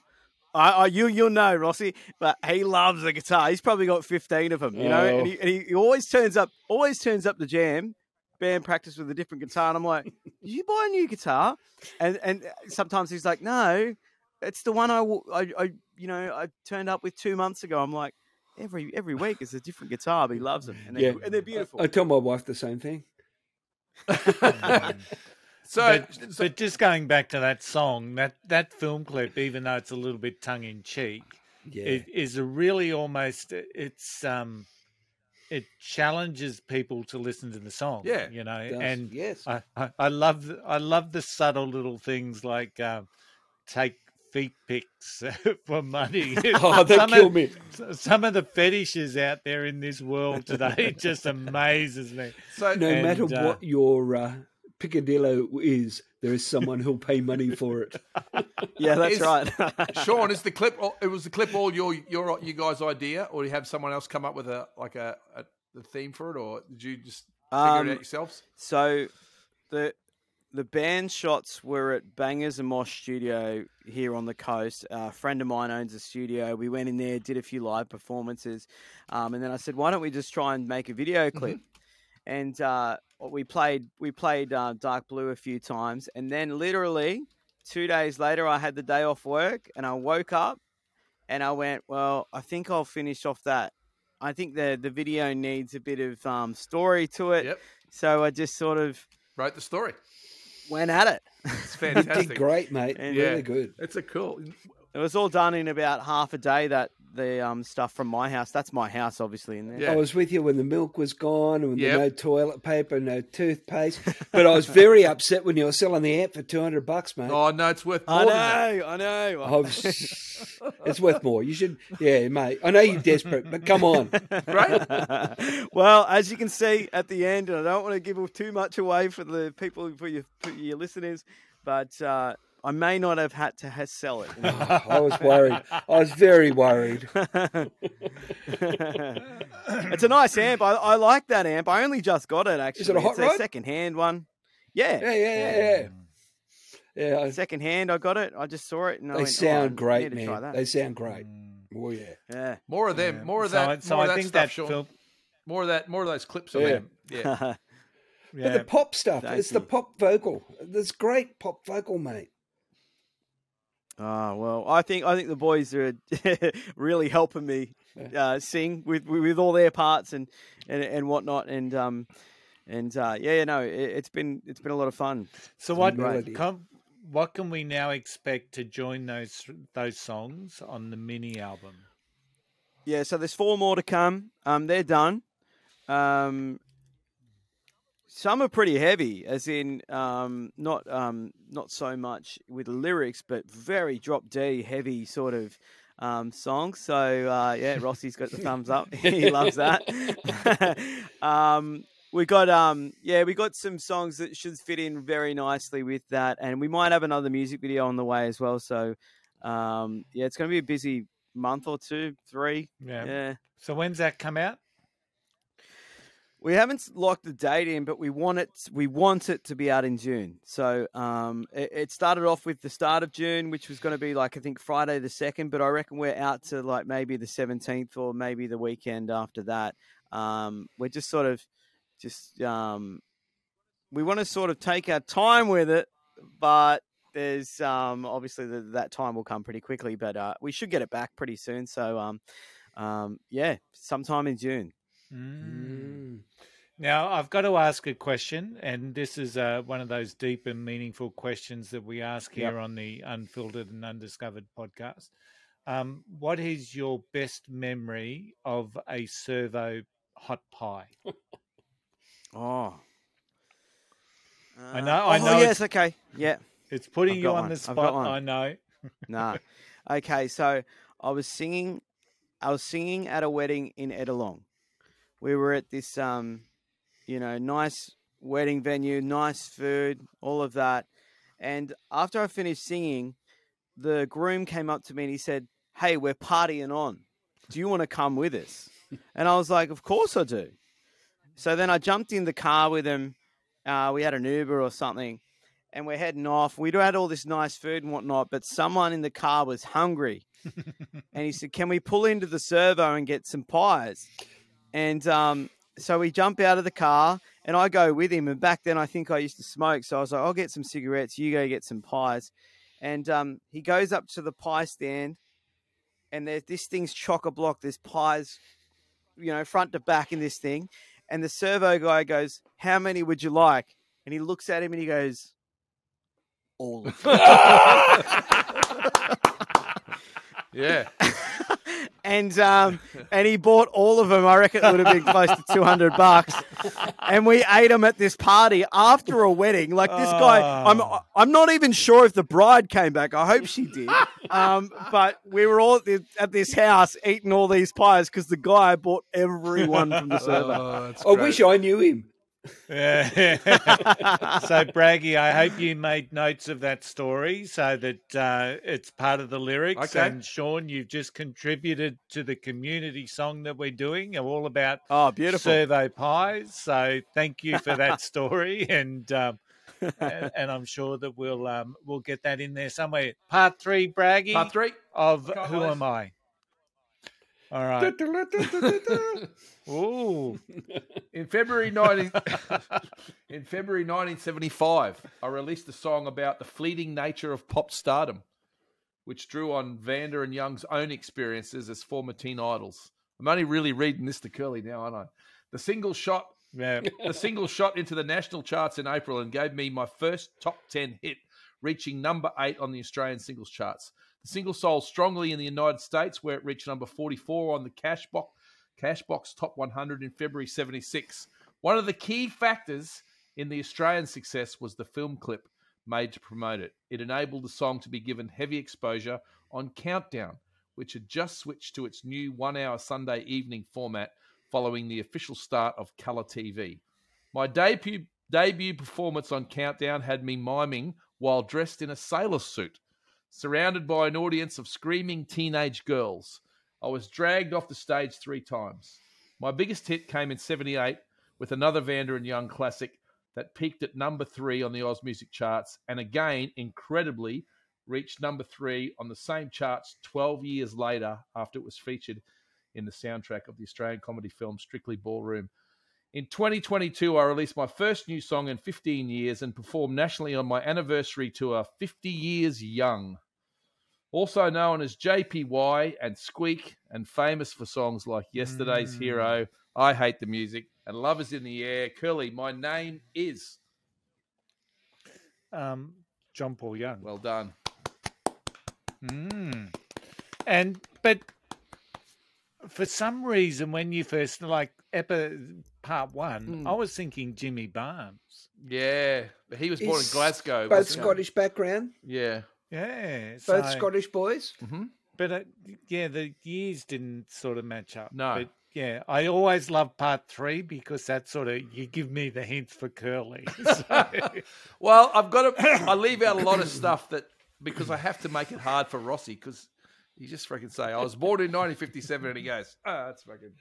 I, I you you'll know Rossi, but he loves the guitar. He's probably got fifteen of them, you know. Oh. And, he, oh. and he, he always turns up, always turns up the jam band practice with a different guitar. And I'm like, did you buy a new guitar? And and uh, sometimes he's like, no, it's the one I, I, you know I turned up with two months ago. I'm like. Every every week is a different guitar, but he loves them, and they're, Yeah. and they're beautiful. I tell my wife the same thing. [LAUGHS] [LAUGHS] So, but, but just going back to that song, that that film clip, even though it's a little bit tongue in cheek, Yeah. it is a really almost it's um it challenges people to listen to the song. Yeah, you know, and yes. I, I, I love the, I love the subtle little things like um, take feet pics [LAUGHS] for money. [LAUGHS] Oh, they Some kill of- me. Some of the fetishes out there in this world today [LAUGHS] just amazes me. So no And, matter uh, what your uh, picadillo is, there is someone who'll pay money for it. [LAUGHS] Yeah, that's Is- right. [LAUGHS] Sean, is the clip? It was the clip all your your you guys' idea, or do you have someone else come up with a like a, a the theme for it, or did you just figure Um, it out yourselves? So the the band shots were at Bangers and Mosh Studio here on the coast. a friend of mine owns a studio. We went in there, did a few live performances, um, and then I said, "Why don't we just try and make a video clip?" And uh, we played we played uh, Dark Blue a few times, and then literally two days later, I had the day off work, and I woke up, and I went, "Well, I think I'll finish off that." I think the the video needs a bit of um, story to it. Yep. So I just sort of Wrote the story. went at it. It's You [LAUGHS] fantastic. did great, mate. And- really Yeah. good. It's a cool. It was all done in about half a day. That the um, stuff from my house. That's my house, obviously. In there. Yeah. I was with you when the milk was gone and Yep. no toilet paper, no toothpaste. But I was very upset when you were selling the amp for two hundred bucks, mate. Oh no, it's worth more I than that. know. I know. I was- it's worth more. You should, yeah, mate. I know you're desperate, but come on. Great. [LAUGHS] Well, as you can see at the end, and I don't want to give too much away for the people for your for your listeners, but uh, I may not have had to ha- sell it. [LAUGHS] I was worried. I was very worried. it's a nice amp. I, I like that amp. I only just got it actually. Is it a hot it's rod? a second hand one. Yeah. Yeah, yeah, yeah, yeah. Yeah, I- Second hand, I got it. I just saw it and I they went, oh, sound need great, man. They sound great. Mm. Oh yeah. Yeah. More of them. More of So that. I- so more I of that think stuff, that Sean. film- More of that. More of those clips of Yeah. them. Yeah. [LAUGHS] But the pop stuff, Thank it's the pop vocal. There's great pop vocal, mate. Oh well, I think I think the boys are [LAUGHS] really helping me uh, sing with with all their parts and and, and whatnot, and um and uh, yeah, no, it, it's been it's been a lot of fun. So what melody. com- what can we now expect to join those those songs on the mini album? Yeah, so there's four more to come. Um, they're done. Um, some are pretty heavy, as in um, not um, not so much with lyrics, but very drop D heavy sort of um, songs. So uh, yeah, [LAUGHS] Rossi's got the thumbs up. [LAUGHS] he loves that. [LAUGHS] um, we got um, yeah, we got some songs that should fit in very nicely with that, and we might have another music video on the way as well. So um, yeah, it's going to be a busy month or two, three. Yeah. Yeah. So when's that come out? We haven't locked the date in, but we want it. We want it to be out in June. So um, it, it started off with the start of June, which was going to be like I think Friday the second, but I reckon we're out to like maybe the seventeenth or maybe the weekend after that. Um, we're just sort of just um, we want to sort of take our time with it, but there's um, obviously the, that time will come pretty quickly. But uh, we should get it back pretty soon. So um, um, yeah, sometime in June. Mm. Now, I've got to ask a question, and this is uh, one of those deep and meaningful questions that we ask here Yep. on the Unfiltered and Undiscovered podcast. Um, what is your best memory of a servo hot pie? [LAUGHS] Oh. I know, I oh, know. yes, okay. Yeah. it's putting you on one. the spot. I know. [LAUGHS] Nah. Okay, so I was singing I was singing at a wedding in Ettalong. We were at this um, you know, nice wedding venue, nice food, all of that. And after I finished singing, the groom came up to me and he said, Hey, we're partying on. Do you want to come with us? [LAUGHS] And I was like, Of course I do. So then I jumped in the car with him. Uh, we had an Uber or something, and we're heading off. We'd had all this nice food and whatnot, but someone in the car was hungry. [LAUGHS] and he said, Can we pull into the servo and get some pies? And um, so we jump out of the car, and I go with him. And back then, I think I used to smoke. So I was like, I'll get some cigarettes. You go get some pies. And um, he goes up to the pie stand, and there's this thing's chock a block. There's pies, you know, front to back in this thing. And the servo guy goes, How many would you like? And he looks at him and he goes, All of them. [LAUGHS] Yeah. [LAUGHS] [LAUGHS] and um, and he bought all of them. I reckon it would have been close to two hundred bucks. And we ate them at this party after a wedding. Like this guy, I'm I'm not even sure if the bride came back. I hope she did. Um, but we were all at this, at this house eating all these pies because the guy bought everyone from the server. Oh, I wish I knew him. [LAUGHS] So, Braggy, I hope you made notes of that story so that uh, it's part of the lyrics. Okay. And Sean, you've just contributed to the community song that we're doing, all about Oh, beautiful. servo pies. So, thank you for that [LAUGHS] story, and um, and, and I'm sure that we'll um, we'll get that in there somewhere. Part three, Braggy. Part three. of Who. Am I? All right. [LAUGHS] Ooh. In February 19, [LAUGHS] in February 1975, I released a song about the fleeting nature of pop stardom, which drew on Vanda and Young's own experiences as former teen idols. I'm only really reading this to Curly now, aren't I? The single shot Yeah. the single shot into the national charts in April and gave me my first top 10 hit, reaching number 8 on the Australian singles charts. The single sold strongly in the United States, where it reached number 44 on the Cashbox, Cashbox Top 100 in February 76. One of the key factors in the Australian success was the film clip made to promote it. It enabled the song to be given heavy exposure on Countdown, which had just switched to its new one hour Sunday evening format following the official start of Colour TV. My debut, debut performance on Countdown had me miming while dressed in a sailor suit, surrounded by an audience of screaming teenage girls. I was dragged off the stage three times. My biggest hit came in 78 with another Vanda and Young classic that peaked at number three on the Oz Music charts and again, incredibly, reached number three on the same charts 12 years later after it was featured in the soundtrack of the Australian comedy film Strictly Ballroom. In 2022, I released my first new song in 15 years and performed nationally on my anniversary tour, 50 Years Young. Also known as JPY and Squeak, and famous for songs like Yesterday's Hero, I Hate the Music, and Love is in the Air. Curly, my name is. Um, John Paul Young. Well done. Mm. And but for some reason, when you first like epi, part one, Mm. I was thinking Jimmy Barnes. Yeah, but he was born in Glasgow. Both wasn't he? Scottish background, Yeah. Yeah, both so- Scottish boys. Mm-hmm. But uh, yeah, the years didn't sort of match up. No. But yeah, I always love part three because that sort of you give me the hints for Curly. [LAUGHS] So- [LAUGHS] Well, I've got to. I leave out a lot of stuff that because I have to make it hard for Rossi because he just freaking say I was born in 1957 and he goes, ah, that's fucking,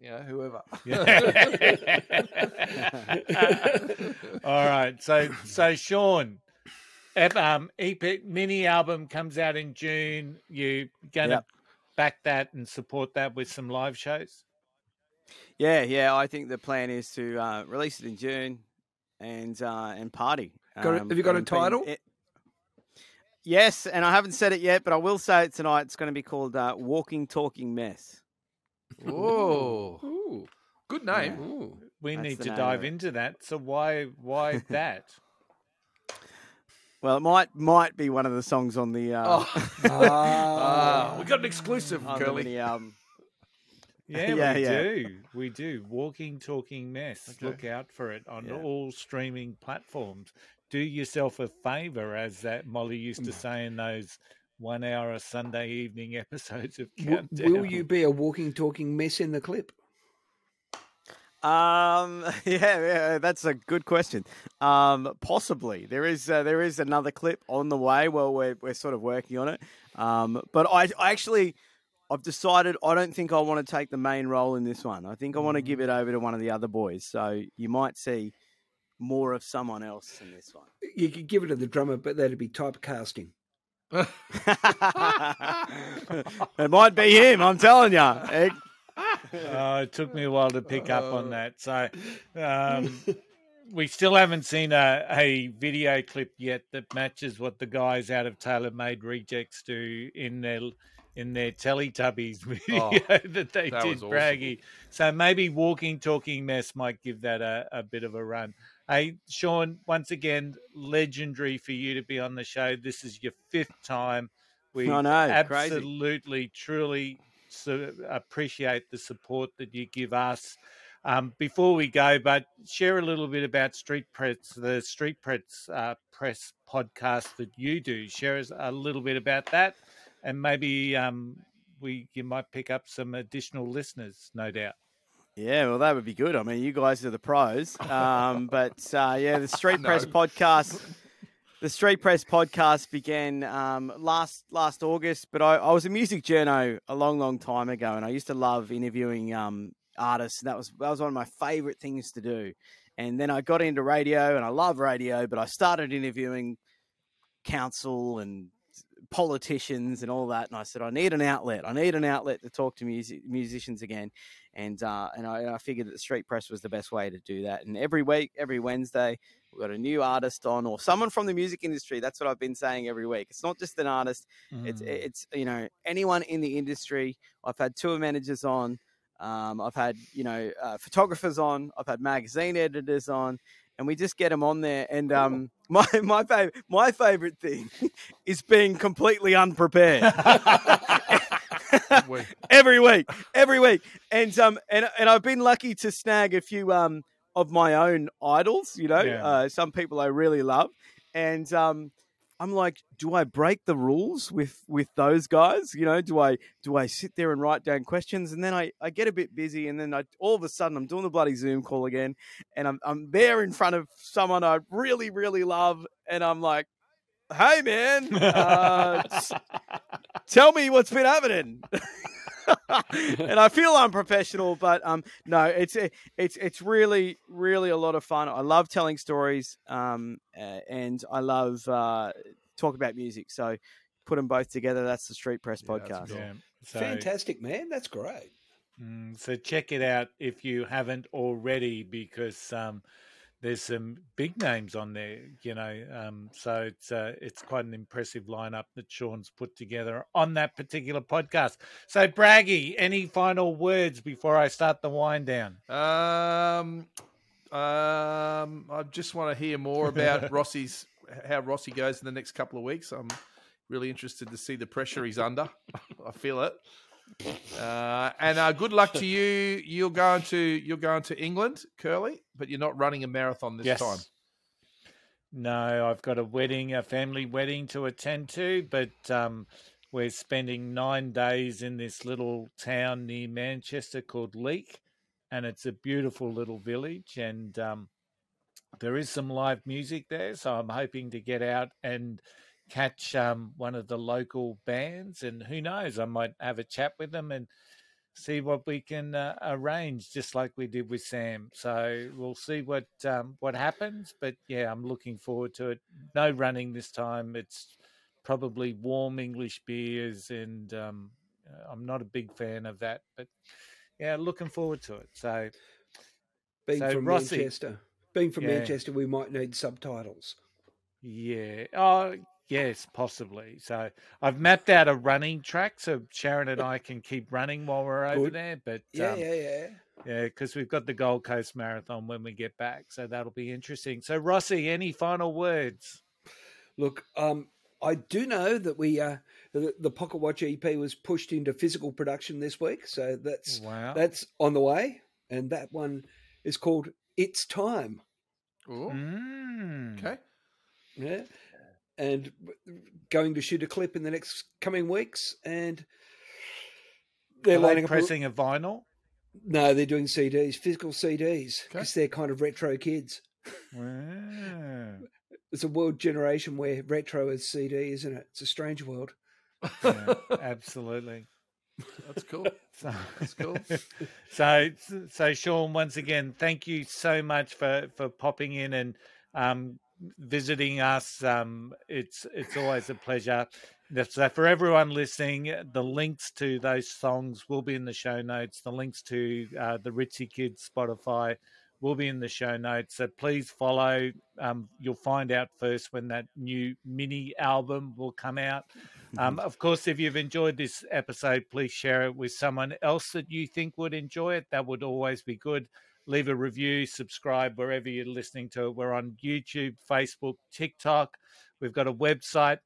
you know, whoever. [LAUGHS] All right. So so Sean, ep- um, EP mini album comes out in June. You gonna Yep. back that and support that with some live shows? Yeah, yeah. I think the plan is to uh, release it in June and uh, and party. Got a- have you got a title? it- yes, and I haven't said it yet, but I will say it tonight. It's going to be called uh, "Walking Talking Mess." Whoa, good name. we That's need to dive into that. So why why [LAUGHS] that? Well, it might might be one of the songs on the. Uh, Oh. [LAUGHS] [LAUGHS] Ah, we got an exclusive, on the Curly. mini album. Yeah, [LAUGHS] Yeah, we yeah. do. We do. Walking, talking mess. Okay. Look out for it on Yeah. all streaming platforms. Do yourself a favor, as that Molly used Mm. to say in those one-hour Sunday evening episodes of W- Countdown. will you be a walking, talking mess in the clip? Um, [LAUGHS] yeah, yeah, that's a good question. Um, possibly there is uh, there is another clip on the way. Well, we're we're sort of working on it. Um, but I, I actually I've decided I don't think I want to take the main role in this one. I think I want to give it over to one of the other boys. So you might see more of someone else in this one. You could give it to the drummer, but that'd be typecasting. [LAUGHS] it might be him. I'm telling you. [LAUGHS] Oh, it took me a while to pick up on that. So um, we still haven't seen a, a video clip yet that matches what the guys out of Tailor Made Rejects do in their in their Teletubbies [LAUGHS] video Oh, that they that did, awesome. Braggy. So maybe Walking Talking Mess might give that a, a bit of a run. Hey, Sean, once again, legendary for you to be on the show. This is your fifth time. We I know, crazy. absolutely, truly so appreciate the support that you give us. Um, before we go, but share a little bit about Street Press, the Street Press uh, Press podcast that you do. Share us a little bit about that, and maybe um, we you might pick up some additional listeners, no doubt. Yeah, well, that would be good. I mean, you guys are the pros. [LAUGHS] Um, but uh, yeah, the [LAUGHS] Street Press podcast, the Street Press podcast began um, last last August. But I, I was a music journo a long, long time ago, and I used to love interviewing um, artists. That was that was one of my favorite things to do. And then I got into radio, and I love radio. But I started interviewing council and politicians and all that. And I said, I need an outlet. I need an outlet to talk to music, musicians again. And uh, and I, I figured that the Street Press was the best way to do that. And every week, every Wednesday, we've got a new artist on or someone from the music industry. That's what I've been saying every week. It's not just an artist. It's Mm. it's you know anyone in the industry. I've had tour managers on. Um, I've had you know uh, photographers on. I've had magazine editors on, and we just get them on there. And um, [LAUGHS] my my favorite my favorite thing [LAUGHS] is being completely unprepared. [LAUGHS] [LAUGHS] every week, every week, and um, and and I've been lucky to snag a few um of my own idols. You know, Yeah. uh, some people I really love, and um, I'm like, do I break the rules with with those guys? You know, do I do I sit there and write down questions, and then I I get a bit busy, and then I all of a sudden I'm doing the bloody Zoom call again, and I'm I'm there in front of someone I really really love, and I'm like. Hey man, [LAUGHS] uh, tell me what's been happening. [LAUGHS] and I feel unprofessional, but um, no, it's it's it's really really a lot of fun. I love telling stories, um, uh, and I love uh, talk about music. So put them both together. That's the Street Press podcast. Yeah. So, Fantastic, man. That's great. Mm, so check it out if you haven't already, because um, there's some big names on there. You know, um, so it's uh, it's quite an impressive lineup that Sean's put together on that particular podcast. So Braggy, any final words before I start the wind down? Um, um, I just want to hear more about [LAUGHS] Rossi's how Rossi goes in the next couple of weeks. I'm really interested to see the pressure he's under. [LAUGHS] I feel it. Uh, and uh, good luck to you. You're going to you're going to England, Curly, but you're not running a marathon this Yes. time. No, I've got a wedding, a family wedding to attend to, but um, we're spending nine days in this little town near Manchester called Leek, and it's a beautiful little village, and um, there is some live music there, so I'm hoping to get out and catch um, one of the local bands, and who knows, I might have a chat with them and see what we can uh, arrange, just like we did with Sam. So we'll see what um, what happens. But yeah, I'm looking forward to it. No running this time. It's probably warm English beers, and um, I'm not a big fan of that. But yeah, looking forward to it. So Being so from Rossi- Manchester, being from Yeah. Manchester, we might need subtitles. Yeah. Oh, yes, possibly. So I've mapped out a running track so Sharon and I can keep running while we're over Good. there. But Yeah, um, yeah, yeah. Yeah, because we've got the Gold Coast Marathon when we get back, so that'll be interesting. So, Rossi, any final words? Look, um, I do know that we uh, the, the Pocket Watch EP was pushed into physical production this week, so that's Wow. that's on the way, and that one is called "It's Time." Ooh. Mm. Okay. Yeah, and going to shoot a clip in the next coming weeks, and they're Are they lining up. a- pressing a vinyl? No, they're doing CDs, physical CDs, because they're kind of retro kids. Wow. It's a world generation where retro is CD, isn't it? It's a strange world. Yeah, absolutely. That's cool. [LAUGHS] So, That's cool. [LAUGHS] so, so Sean, once again, thank you so much for for popping in and um, visiting us. Um, it's it's always a pleasure. So, for everyone listening, the links to those songs will be in the show notes. The links to uh, the Ritzy Kids Spotify will be in the show notes. So please follow. Um, you'll find out first when that new mini album will come out. Um, of course, if you've enjoyed this episode, please share it with someone else that you think would enjoy it. That would always be good. Leave a review, subscribe wherever you're listening to it. We're on YouTube, Facebook, TikTok. We've got a website,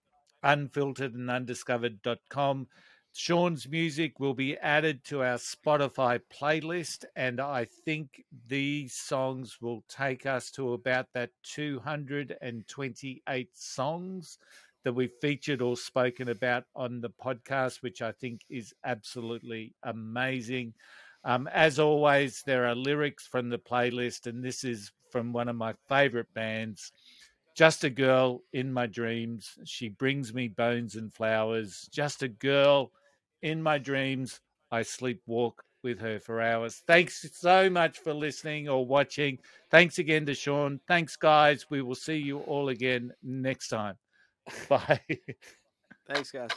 unfilteredandundiscovered.com. Sean's music will be added to our Spotify playlist, and I think these songs will take us to about that 228 songs that we've featured or spoken about on the podcast, which I think is absolutely amazing. Um, as always, there are lyrics from the playlist, and this is from one of my favorite bands. Just a girl in my dreams. She brings me bones and flowers. Just a girl in my dreams. I sleepwalk with her for hours. Thanks so much for listening or watching. Thanks again to Sean. Thanks, guys. We will see you all again next time. [LAUGHS] Bye. Thanks, guys.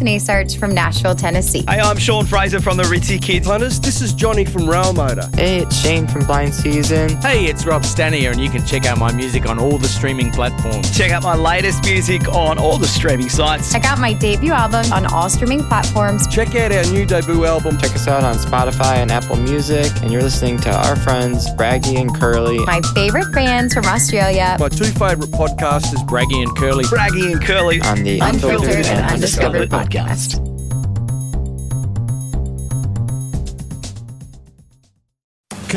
I'm Allison Asarch from Nashville, Tennessee. Hey, I'm Sean Fraser from the Ritzy Kids. Hunters, this is Johnny from Rail Motor. Hey, it's Shane from Blind Season. Hey, it's Rob Stanier, and you can check out my music on all the streaming platforms. Check out my latest music on all the streaming sites. Check out my debut album on all streaming platforms. Check out our new debut album. Check us out on Spotify and Apple Music. And you're listening to our friends, Braggy and Curly. My favorite bands from Australia. My two favourite podcasters, Braggy and Curly. Braggy and Curly. On the Unfiltered and Undiscovered podcast podcast.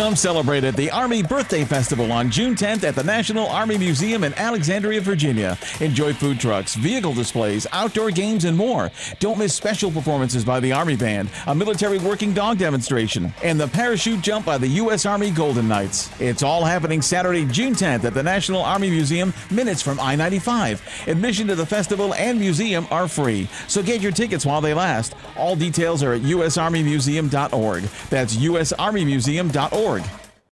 Come celebrate at the Army Birthday Festival on June 10th at the National Army Museum in Alexandria, Virginia. Enjoy food trucks, vehicle displays, outdoor games, and more. Don't miss special performances by the Army Band, a military working dog demonstration, and the parachute jump by the U.S. Army Golden Knights. It's all happening Saturday, June 10th at the National Army Museum, minutes from I 95. Admission to the festival and museum are free, so get your tickets while they last. All details are at usarmymuseum.org. That's usarmymuseum.org org.